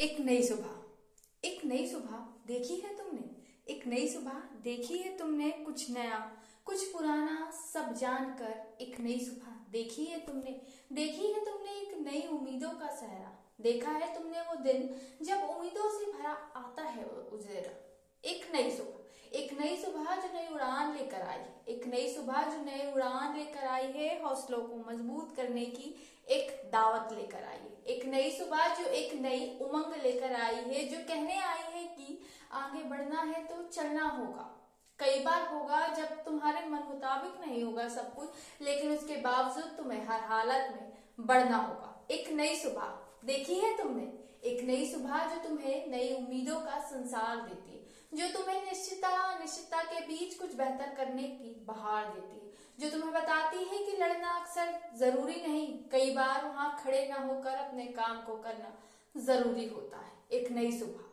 एक नई सुबह। एक नई सुबह देखी है तुमने? एक नई सुबह देखी है तुमने? कुछ नया, कुछ पुराना, सब जानकर एक नई सुबह देखी है तुमने? देखी है तुमने एक नई उम्मीदों का सहरा? देखा है तुमने वो दिन जब उम्मीदों से भरा आता है उजेरा? एक नई सुबह। एक नई सुबह जो नई उड़ान लेकर आई एक नई सुबह जो नई उड़ान लेकर आई है, हौसलों को मज़बूत करने की एक दावत लेकर आई है। एक नई सुबह जो एक नई उमंग लेकर आई है, जो कहने आई है कि आगे बढ़ना है तो चलना होगा। कई बार होगा जब तुम्हारे मन मुताबिक नहीं होगा सब कुछ, लेकिन उसके बावजूद तुम्हें हर हालत में बढ़ना होगा। एक नई सुबह, देखी है तुमने? एक नई सुबह जो तुम्हें नई उम्मीदों का संसार देती है, जो तुम्हें निश्चितता निश्चितता के बीच कुछ बेहतर करने की बहार देती है। जो तुम्हें बताती है कि लड़ना अक्सर ज़रूरी नहीं, कई बार वहाँ खड़े ना होकर अपने काम को करना ज़रूरी होता है। एक नई सुबह।